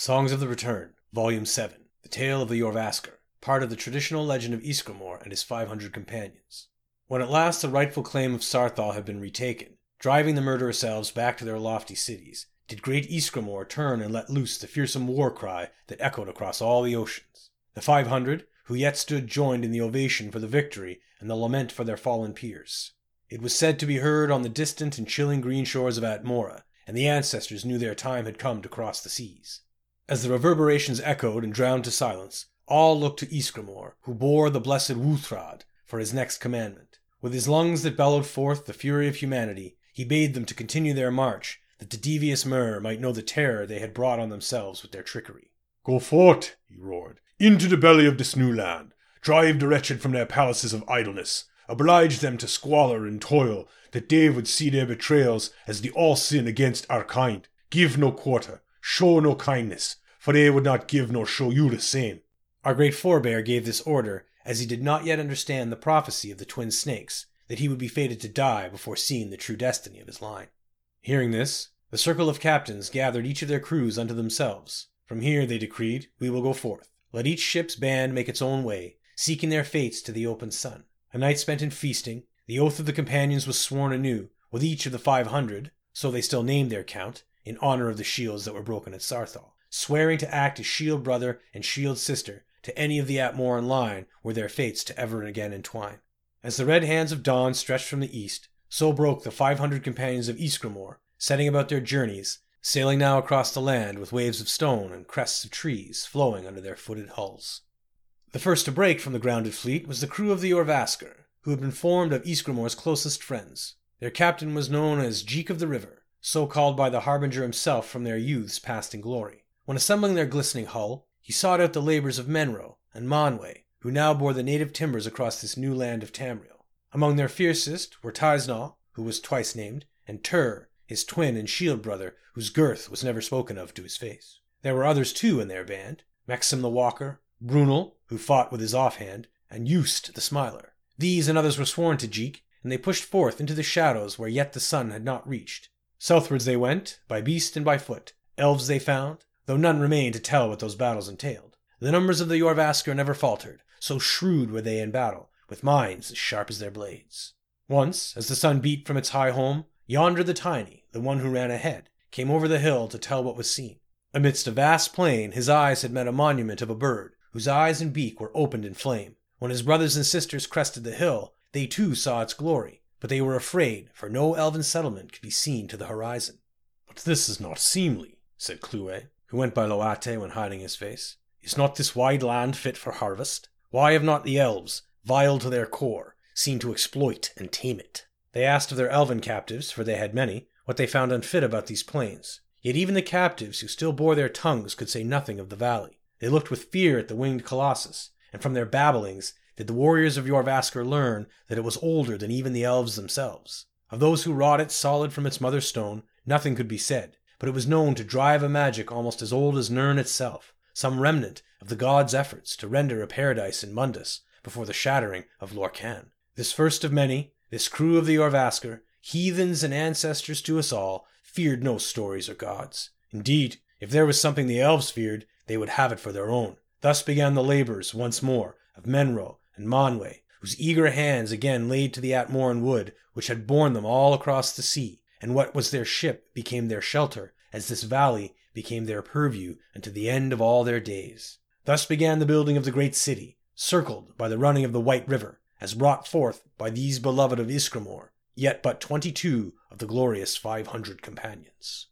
Songs of the Return, Volume 7 The Tale of the Jorrvaskr, part of the traditional legend of Ysgramor and his 500 companions. When at last the rightful claim of Saarthal had been retaken, driving the murderous elves back to their lofty cities, did great Ysgramor turn and let loose the fearsome war cry that echoed across all the oceans. The 500, who yet stood joined in the ovation for the victory and the lament for their fallen peers. It was said to be heard on the distant and chilling green shores of Atmora, and the ancestors knew their time had come to cross the seas. As the reverberations echoed and drowned to silence, all looked to Ysgramor, who bore the blessed Wuthrad for his next commandment. With his lungs that bellowed forth the fury of humanity, he bade them to continue their march, that the devious Mer might know the terror they had brought on themselves with their trickery. Go forth, he roared, into the belly of this new land. Drive the wretched from their palaces of idleness. Oblige them to squalor and toil, that they would see their betrayals as the all sin against our kind. Give no quarter, show no kindness, for they would not give nor show you the same. Our great forebear gave this order, as he did not yet understand the prophecy of the twin snakes, that he would be fated to die before seeing the true destiny of his line. Hearing this, the circle of captains gathered each of their crews unto themselves. From here, they decreed, we will go forth. Let each ship's band make its own way, seeking their fates to the open sun. A night spent in feasting, the oath of the companions was sworn anew, with each of the five hundred, so they still named their count, in honor of the shields that were broken at Saarthal, swearing to act as shield brother and shield sister to any of the Atmoran line were their fates to ever and again entwine. As the red hands of dawn stretched from the east, so broke the five hundred companions of Ysgramor, setting about their journeys, sailing now across the land with waves of stone and crests of trees flowing under their footed hulls. The first to break from the grounded fleet was the crew of the Jorrvaskr, who had been formed of Ysgramor's closest friends. Their captain was known as Jeek of the River, so called by the Harbinger himself from their youths past in glory. When assembling their glistening hull, he sought out the labors of Menro and Manwe, who now bore the native timbers across this new land of Tamriel. Among their fiercest were Tisnaw, who was twice named, and Tur, his twin and shield brother, whose girth was never spoken of to his face. There were others too in their band Maxim the Walker, Brunel, who fought with his offhand, and Eust the Smiler. These and others were sworn to Jeek, and they pushed forth into the shadows where yet the sun had not reached. Southwards they went, by beast and by foot. Elves they found, though none remained to tell what those battles entailed. The numbers of the Jorrvaskr never faltered, so shrewd were they in battle, with minds as sharp as their blades. Once, as the sun beat from its high home, yonder the tiny, the one who ran ahead, came over the hill to tell what was seen. Amidst a vast plain, his eyes had met a monument of a bird, whose eyes and beak were opened in flame. When his brothers and sisters crested the hill, they too saw its glory, but they were afraid, for no elven settlement could be seen to the horizon. But this is not seemly, said Clue, who went by Loate when hiding his face. Is not this wide land fit for harvest? Why have not the elves, vile to their core, seen to exploit and tame it? They asked of their elven captives, for they had many, what they found unfit about these plains. Yet even the captives who still bore their tongues could say nothing of the valley. They looked with fear at the winged colossus, and from their babblings did the warriors of Jorrvaskr learn that it was older than even the elves themselves. Of those who wrought it solid from its mother stone, nothing could be said, but it was known to drive a magic almost as old as Nirn itself, some remnant of the gods' efforts to render a paradise in Mundus before the shattering of Lorkhan. This first of many, this crew of the Jorrvaskr, heathens and ancestors to us all, feared no stories or gods. Indeed, if there was something the elves feared, they would have it for their own. Thus began the labors, once more, of Menro and Manwe, whose eager hands again laid to the Atmoran wood which had borne them all across the sea, and what was their ship became their shelter, as this valley became their purview unto the end of all their days. Thus began the building of the great city, circled by the running of the White River, as brought forth by these beloved of Ysgramor, yet but twenty two of the glorious five hundred companions.